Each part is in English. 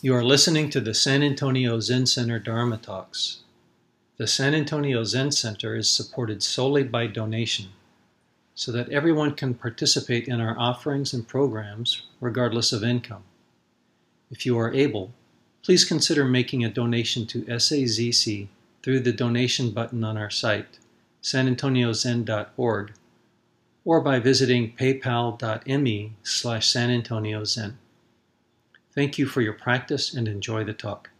You are listening to the San Antonio Zen Center Dharma Talks. The San Antonio Zen Center is supported solely by donation so that everyone can participate in our offerings and programs regardless of income. If you are able, please consider making a donation to SAZC through the donation button on our site, sanantoniozen.org, or by visiting paypal.me slash sanantoniozen. Thank you for your practice and enjoy the talk.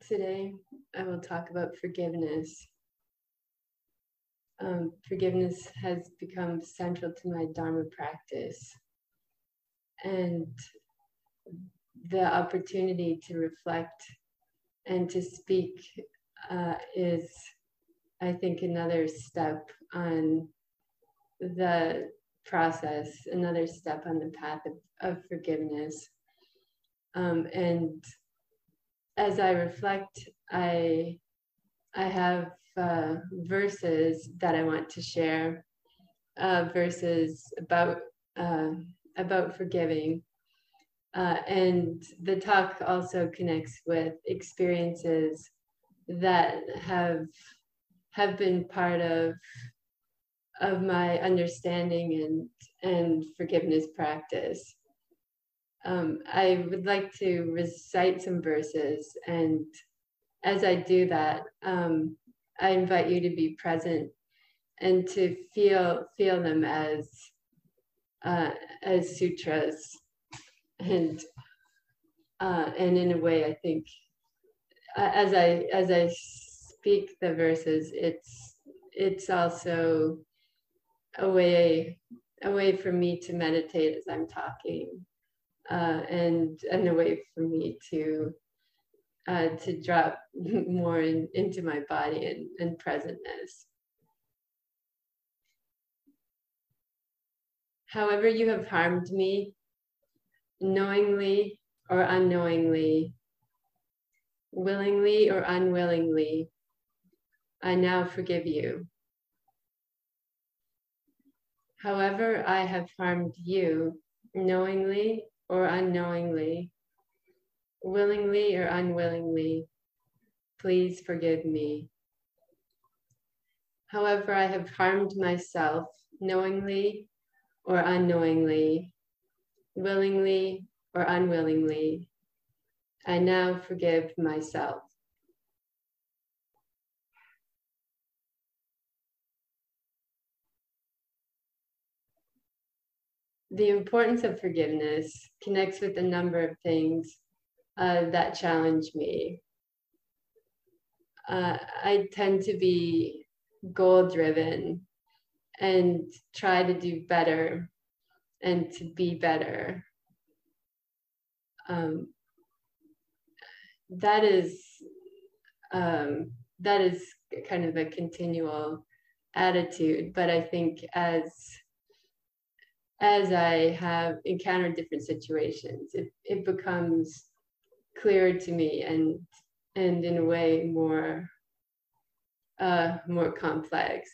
Today, I will talk about forgiveness. Um, forgiveness has become central to my Dharma practice. And the opportunity to reflect and to speak uh, is, I think, another step on the process, another step on the path of, of forgiveness. Um, and as I reflect, I I have uh, verses that I want to share, uh, verses about uh, about forgiving, uh, and the talk also connects with experiences that have have been part of of my understanding and and forgiveness practice um, I would like to recite some verses. And as I do that, um, I invite you to be present and to feel feel them as uh, as sutras, and uh, and in a way, I think as I as I speak the verses, it's it's also a way a way for me to meditate as I'm talking uh, and and a way for me to uh, to drop more in, into my body and, and presentness. However, you have harmed me, knowingly or unknowingly, willingly or unwillingly, I now forgive you. However, I have harmed you, knowingly or unknowingly, willingly or unwillingly, please forgive me. However, I have harmed myself knowingly or unknowingly, willingly or unwillingly, I now forgive myself. the importance of forgiveness connects with a number of things uh, that challenge me. Uh, I tend to be goal driven and try to do better and to be better. Um, that is um, that is kind of a continual attitude, but I think as as I have encountered different situations, it, it becomes clearer to me and and in a way more uh, more complex.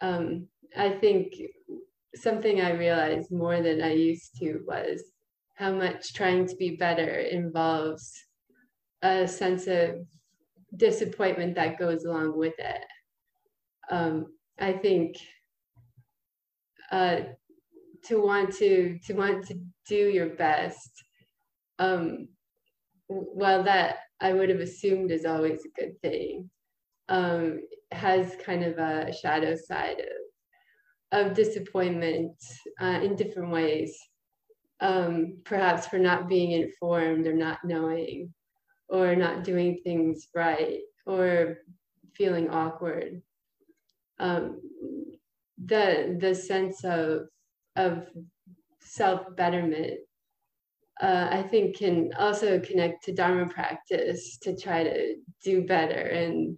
Um, I think something I realized more than I used to was how much trying to be better involves a sense of disappointment that goes along with it. Um, I think uh, to want to to want to do your best um while that i would have assumed is always a good thing um has kind of a shadow side of of disappointment uh, in different ways. Um perhaps for not being informed or not knowing or not doing things right or feeling awkward. Um the the sense of of self betterment, uh, I think can also connect to Dharma practice to try to do better and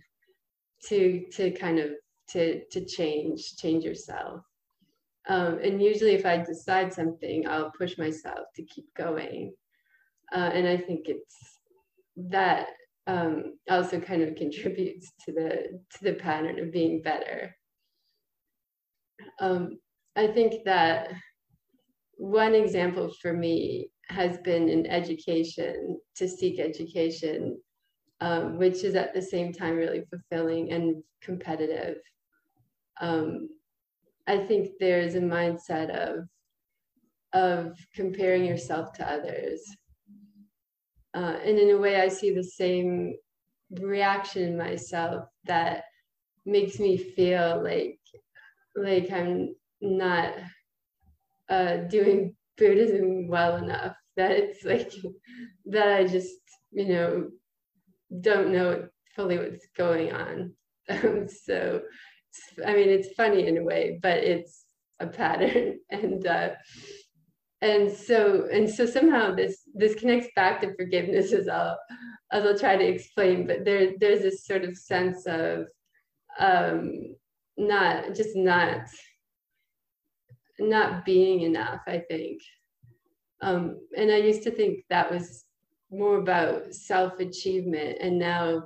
to to kind of to to change change yourself. Um, and usually, if I decide something, I'll push myself to keep going. Uh, and I think it's that um, also kind of contributes to the to the pattern of being better. Um, I think that one example for me has been in education to seek education, um, which is at the same time really fulfilling and competitive. Um, I think there is a mindset of of comparing yourself to others. Uh, and in a way, I see the same reaction in myself that makes me feel like like I'm not uh, doing Buddhism well enough. That it's like that I just you know don't know fully what's going on. So I mean, it's funny in a way, but it's a pattern, and uh, and so and so somehow this this connects back to forgiveness as I'll as I'll try to explain. But there there's this sort of sense of um, not just not not being enough. I think, um, and I used to think that was more about self achievement, and now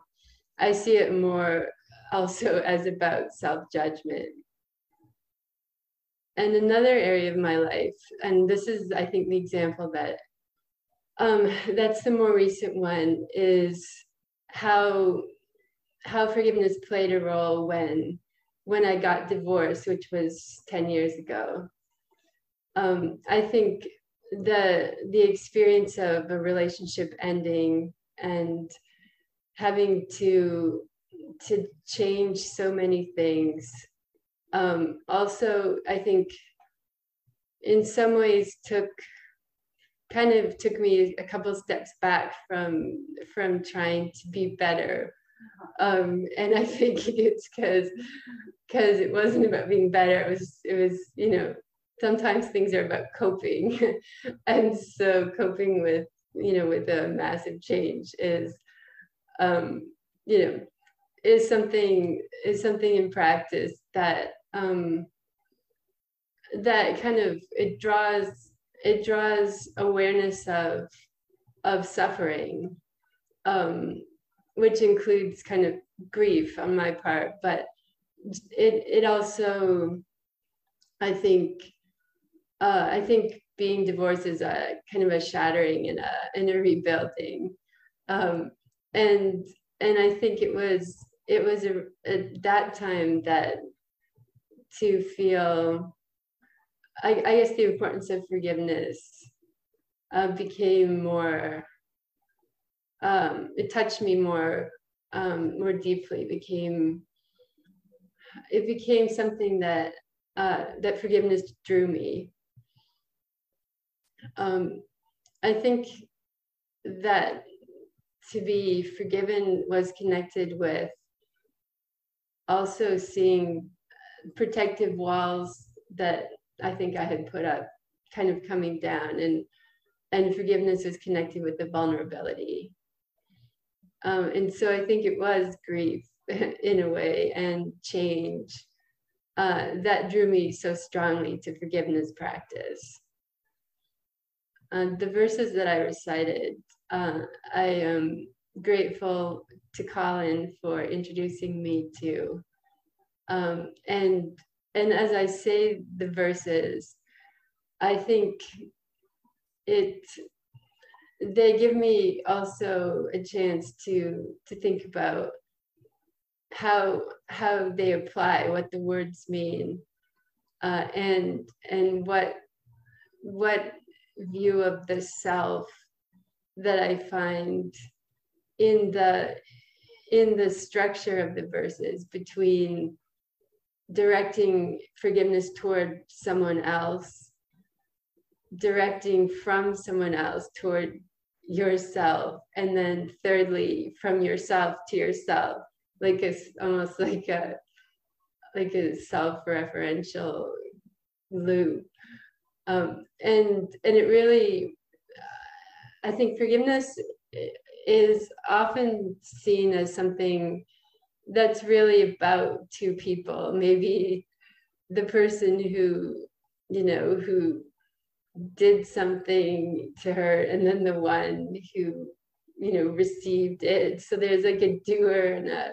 I see it more also as about self judgment. And another area of my life, and this is, I think, the example that um, that's the more recent one, is how how forgiveness played a role when when I got divorced, which was 10 years ago. Um, I think the the experience of a relationship ending and having to to change so many things. Um, also, I think in some ways took kind of took me a couple steps back from from trying to be better. Um, and I think it's because because it wasn't about being better. It was it was you know sometimes things are about coping, and so coping with you know with a massive change is um, you know is something is something in practice that um, that kind of it draws it draws awareness of of suffering um, which includes kind of grief on my part but it it also i think uh, i think being divorced is a kind of a shattering and a and a rebuilding. Um, and and i think it was it was a, at that time that to feel I, I guess the importance of forgiveness uh, became more um, it touched me more um, more deeply. Became it became something that uh, that forgiveness drew me. Um, I think that to be forgiven was connected with also seeing protective walls that I think I had put up kind of coming down and and forgiveness is connected with the vulnerability. Um, and so I think it was grief in a way and change uh, that drew me so strongly to forgiveness practice. Uh, the verses that I recited, uh, I am grateful to Colin for introducing me to. Um, and and as I say the verses, I think it they give me also a chance to to think about how how they apply, what the words mean, uh, and and what what view of the self that I find in the in the structure of the verses between directing forgiveness toward someone else directing from someone else toward yourself and then thirdly from yourself to yourself like it's almost like a like a self-referential loop. Um, and and it really i think forgiveness is often seen as something that's really about two people. Maybe the person who you know who did something to her and then the one who you know received it. So there's like a doer and a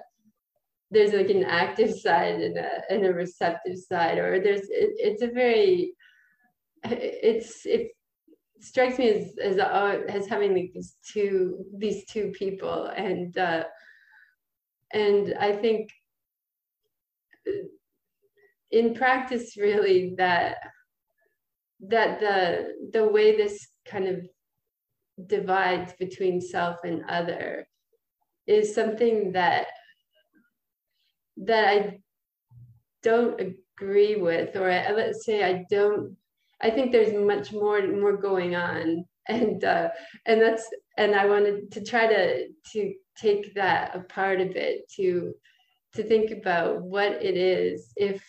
there's like an active side and a, and a receptive side or there's it, it's a very it's it strikes me as as uh, as having like these two these two people and uh and i think in practice really that that the the way this kind of divides between self and other is something that that I don't agree with, or I, let's say I don't. I think there's much more more going on, and uh, and that's and I wanted to try to to take that apart a part of it to to think about what it is if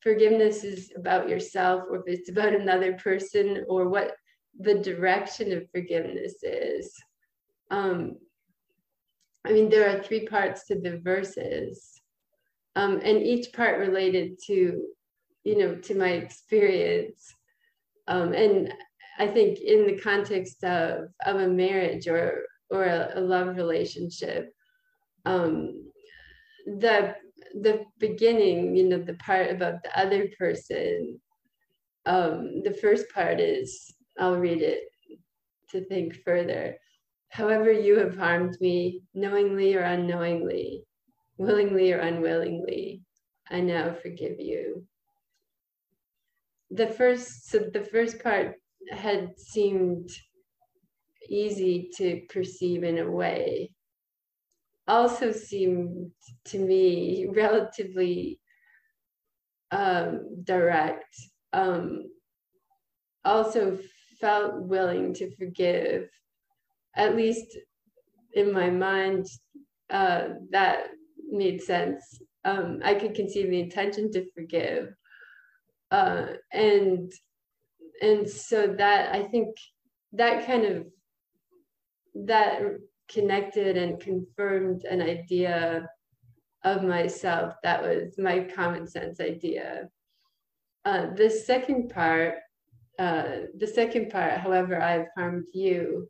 forgiveness is about yourself or if it's about another person or what the direction of forgiveness is. Um, i mean there are three parts to the verses. Um, and each part related to you know to my experience um, and i think in the context of of a marriage or or a, a love relationship um, the the beginning you know the part about the other person um, the first part is i'll read it to think further however you have harmed me knowingly or unknowingly willingly or unwillingly, I now forgive you. The first, so the first part had seemed easy to perceive in a way, also seemed to me relatively um, direct. Um, also felt willing to forgive, at least in my mind, uh, that made sense. Um, I could conceive the intention to forgive, uh, and and so that I think that kind of that connected and confirmed an idea of myself that was my common sense idea. Uh, the second part, uh, the second part, however, I've harmed you,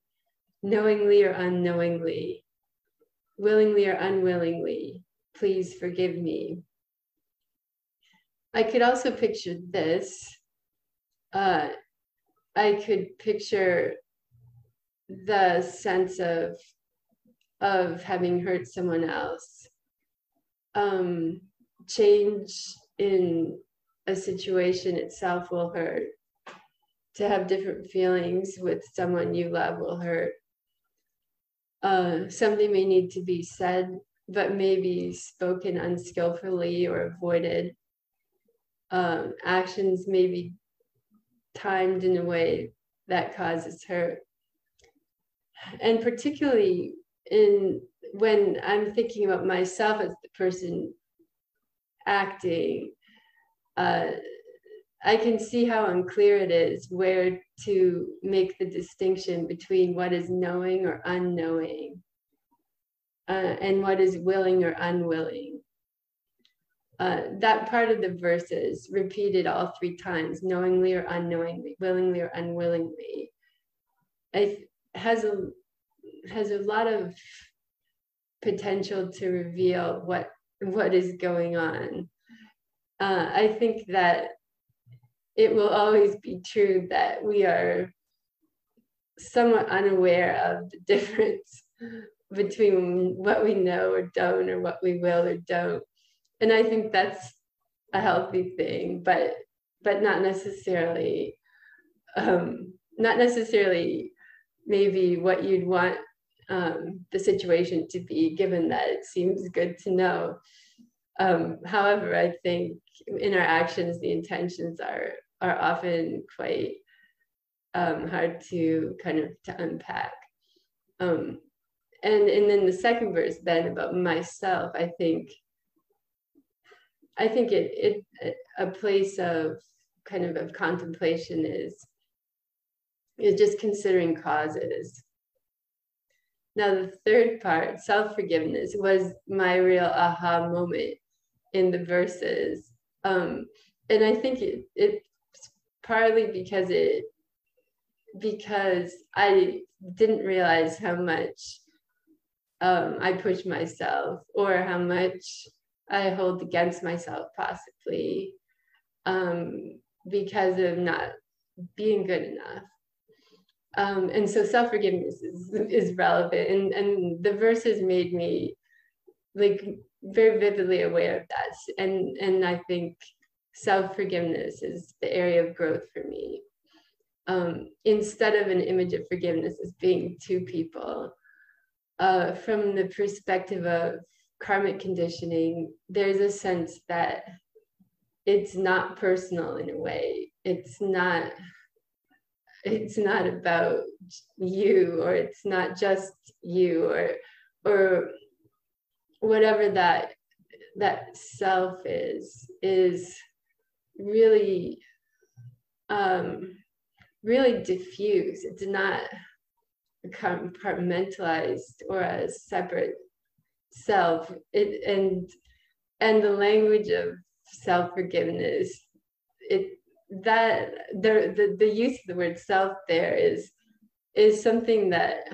knowingly or unknowingly, willingly or unwillingly, please forgive me. I could also picture this. Uh, I could picture the sense of of having hurt someone else. Um, change in a situation itself will hurt. To have different feelings with someone you love will hurt. Uh, something may need to be said but maybe spoken unskillfully or avoided. Um, actions may be timed in a way that causes hurt. And particularly in when I'm thinking about myself as the person acting, uh, I can see how unclear it is where to make the distinction between what is knowing or unknowing uh, and what is willing or unwilling. Uh, that part of the verses repeated all three times, knowingly or unknowingly, willingly or unwillingly, it has a has a lot of potential to reveal what what is going on. Uh, I think that it will always be true that we are somewhat unaware of the difference between what we know or don't or what we will or don't and i think that's a healthy thing but but not necessarily um not necessarily maybe what you'd want um, the situation to be given that it seems good to know. Um, however i think in our actions the intentions are are often quite um, hard to kind of to unpack. Um, and and then the second verse then about myself i think i think it it a place of kind of of contemplation is is just considering causes. Now the third part self-forgiveness was my real aha moment in the verses. Um and i think it it's partly because it because i didn't realize how much um, I pushed myself or how much I hold against myself, possibly um, because of not being good enough. Um, and so self forgiveness is, is relevant. And, and the verses made me like very vividly aware of that. And, and I think self forgiveness is the area of growth for me. Um, instead of an image of forgiveness as being two people, uh, from the perspective of karmic conditioning, there's a sense that it's not personal in a way. It's not it's not about you or it's not just you or or whatever that that self is is really um really diffuse it's not compartmentalized or a separate self it and and the language of self-forgiveness it that the, the the use of the word self there is is something that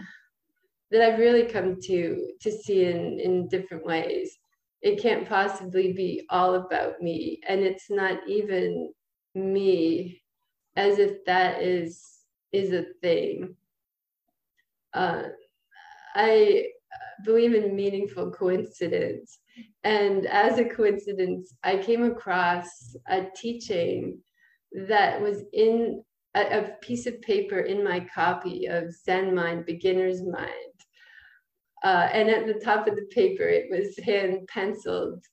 that I've really come to to see in in different ways. It can't possibly be all about me, and it's not even me, as if that is is a thing. Uh, I believe in meaningful coincidence, and as a coincidence, I came across a teaching that was in a, a piece of paper in my copy of Zen Mind, Beginner's Mind. Uh, and at the top of the paper, it was hand penciled,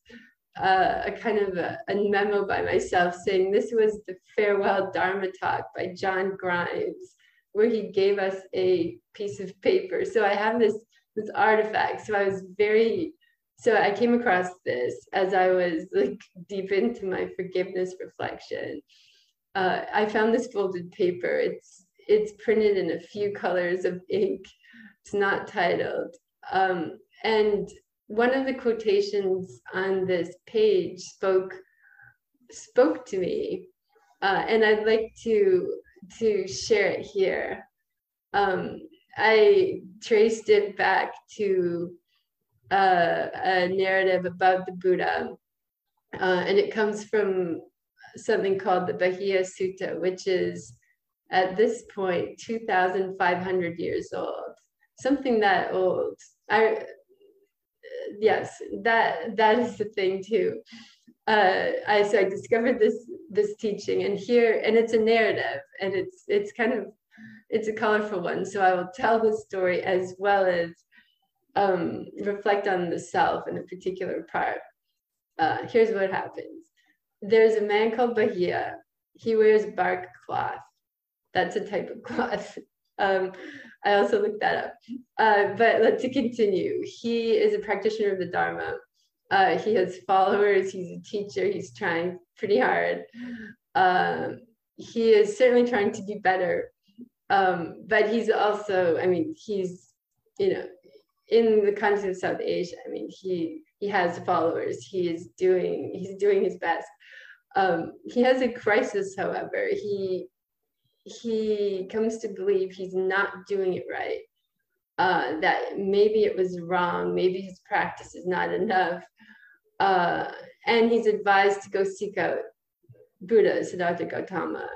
uh, a kind of a, a, memo by myself saying this was the farewell Dharma talk by John Grimes, where he gave us a piece of paper. So I have this this artifact. So I was very so I came across this as I was like deep into my forgiveness reflection uh, I found this folded paper. It's it's printed in a few colors of ink. It's not titled. Um, and one of the quotations on this page spoke spoke to me, uh, and I'd like to to share it here. Um, I traced it back to uh, a narrative about the Buddha, uh, and it comes from something called the Bahiya Sutta, which is at this point 2,500 years old, something that old. I yes, that that is the thing too. Uh, I so I discovered this this teaching, and here and it's a narrative, and it's it's kind of it's a colorful one. So I will tell the story as well as um, reflect on the self in a particular part. Uh, here's what happens there's a man called Bahiya. He wears bark cloth. That's a type of cloth. Um, I also looked that up. Uh, but let to continue. He is a practitioner of the Dharma. Uh, he has followers. He's a teacher. He's trying pretty hard. Um, he is certainly trying to do better. Um, but he's also, I mean, he's, you know, in the context of South Asia, I mean, he he has followers. He is doing he's doing his best. Um, he has a crisis, however. He he comes to believe he's not doing it right. Uh, that maybe it was wrong. Maybe his practice is not enough. Uh, and he's advised to go seek out Buddha, Siddhartha Gautama.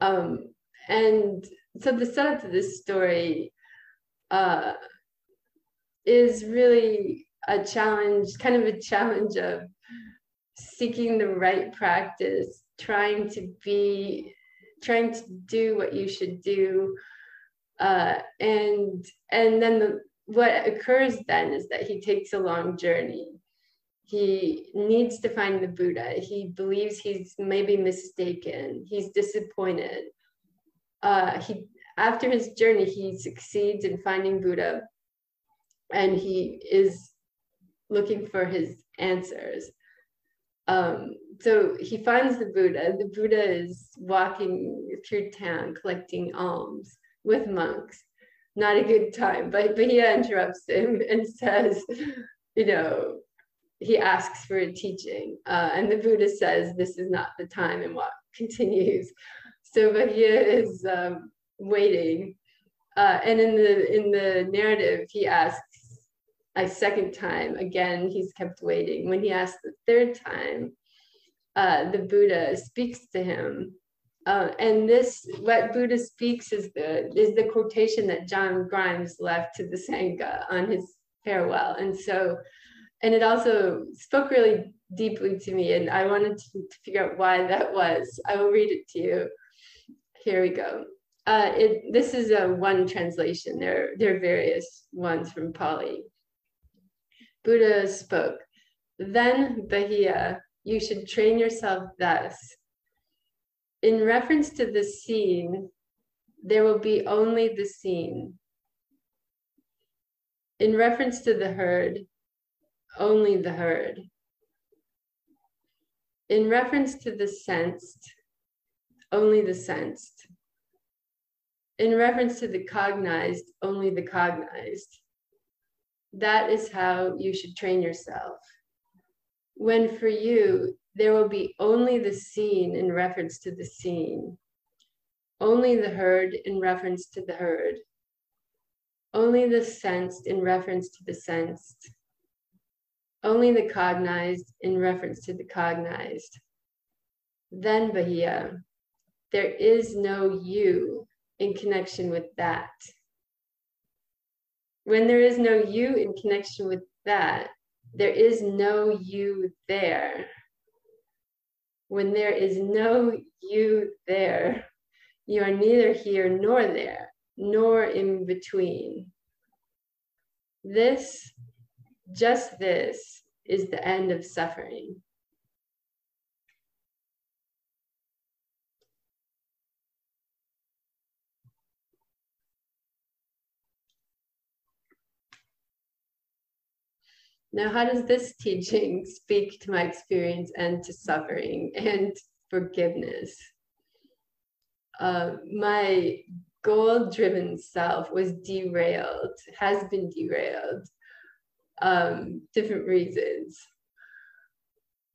Um, and so the setup to this story uh, is really a challenge, kind of a challenge of seeking the right practice, trying to be, trying to do what you should do. Uh, and and then the, what occurs then is that he takes a long journey. He needs to find the Buddha. He believes he's maybe mistaken. He's disappointed. Uh, he after his journey, he succeeds in finding Buddha, and he is looking for his answers. Um, so he finds the Buddha. The Buddha is walking through town collecting alms with monks. Not a good time, but Bahiya interrupts him and says, you know, he asks for a teaching. Uh, and the Buddha says, this is not the time and what continues. So Bahiya is um, waiting. Uh, and in the in the narrative, he asks a second time, again, he's kept waiting. When he asks the third time, uh, the Buddha speaks to him. Uh, and this, what Buddha speaks is the is the quotation that John Grimes left to the Sangha on his farewell. And so, and it also spoke really deeply to me, and I wanted to, to figure out why that was. I will read it to you. Here we go. Uh, it, this is a one translation. There, there are various ones from Pali. Buddha spoke. Then, Bahiya, you should train yourself thus. In reference to the seen, there will be only the seen. In reference to the heard, only the heard. In reference to the sensed, only the sensed. In reference to the cognized, only the cognized. That is how you should train yourself when for you, there will be only the seen in reference to the seen, only the heard in reference to the heard, only the sensed in reference to the sensed, only the cognized in reference to the cognized. Then, Bahiya, there is no you in connection with that. When there is no you in connection with that, there is no you there. When there is no you there, you are neither here nor there, nor in between. This, just this, is the end of suffering. Now, how does this teaching speak to my experience and to suffering and forgiveness? Uh, my goal driven self was derailed, has been derailed, um, different reasons.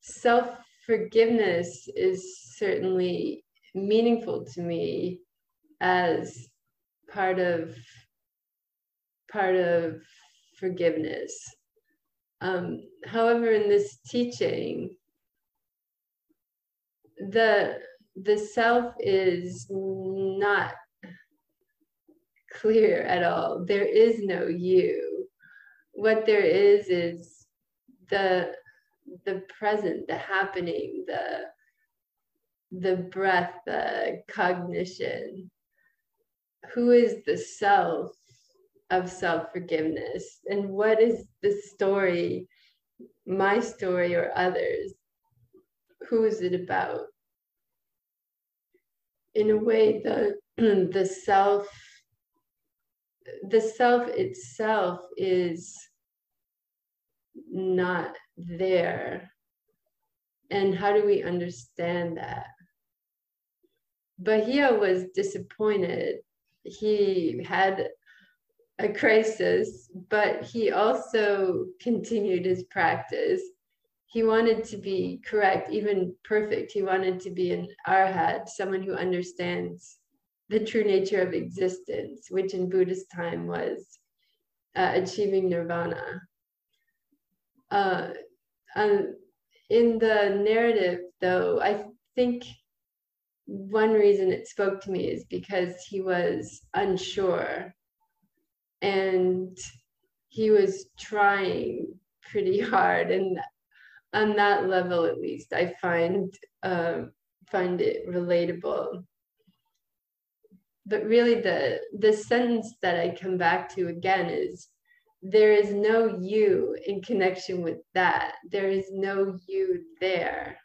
Self forgiveness is certainly meaningful to me as part of part of forgiveness um, however, in this teaching, the the self is not clear at all. There is no you. What there is is the the present, the happening, the the breath, the cognition. Who is the self? Of self forgiveness and what is the story, my story or others? Who is it about? In a way, the the self the self itself is not there. And how do we understand that? Bahiya was disappointed. He had a crisis, but he also continued his practice. He wanted to be correct, even perfect. He wanted to be an arhat, someone who understands the true nature of existence, which in Buddhist time was uh, achieving nirvana. Uh, um, in the narrative, though, I think one reason it spoke to me is because he was unsure and he was trying pretty hard. And on that level at least i find uh, find it relatable. But really the the sentence that i come back to again is there is no you in connection with that. There is no you there.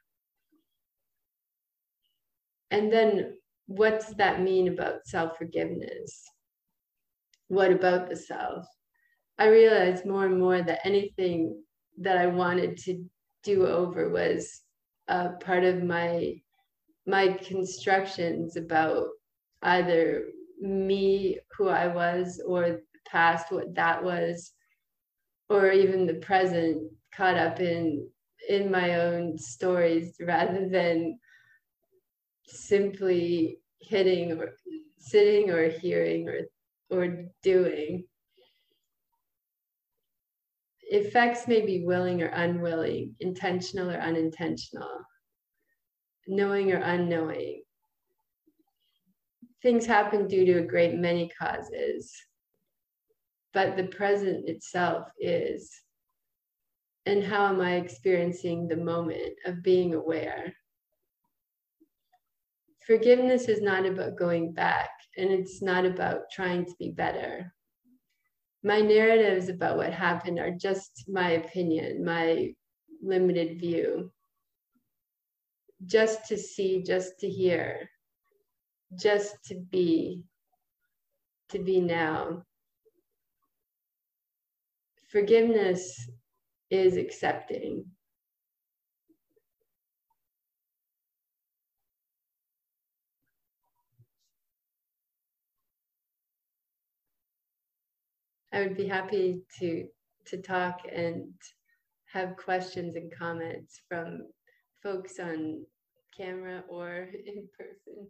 And then what's that mean about self-forgiveness what about the self? I realized more and more that anything that I wanted to do over was a part of my my constructions about either me, who I was, or the past, what that was, or even the present, caught up in in my own stories rather than simply hitting or sitting or hearing or or doing. effects may be willing or unwilling, intentional or unintentional, knowing or unknowing. Things happen due to a great many causes, but the present itself is. And how am I experiencing the moment of being aware? Forgiveness is not about going back, and it's not about trying to be better my narratives about what happened are just my opinion, my limited view. Just to see, just to hear, just to be, to be now. Forgiveness is accepting. I would be happy to to talk and have questions and comments from folks on camera or in person.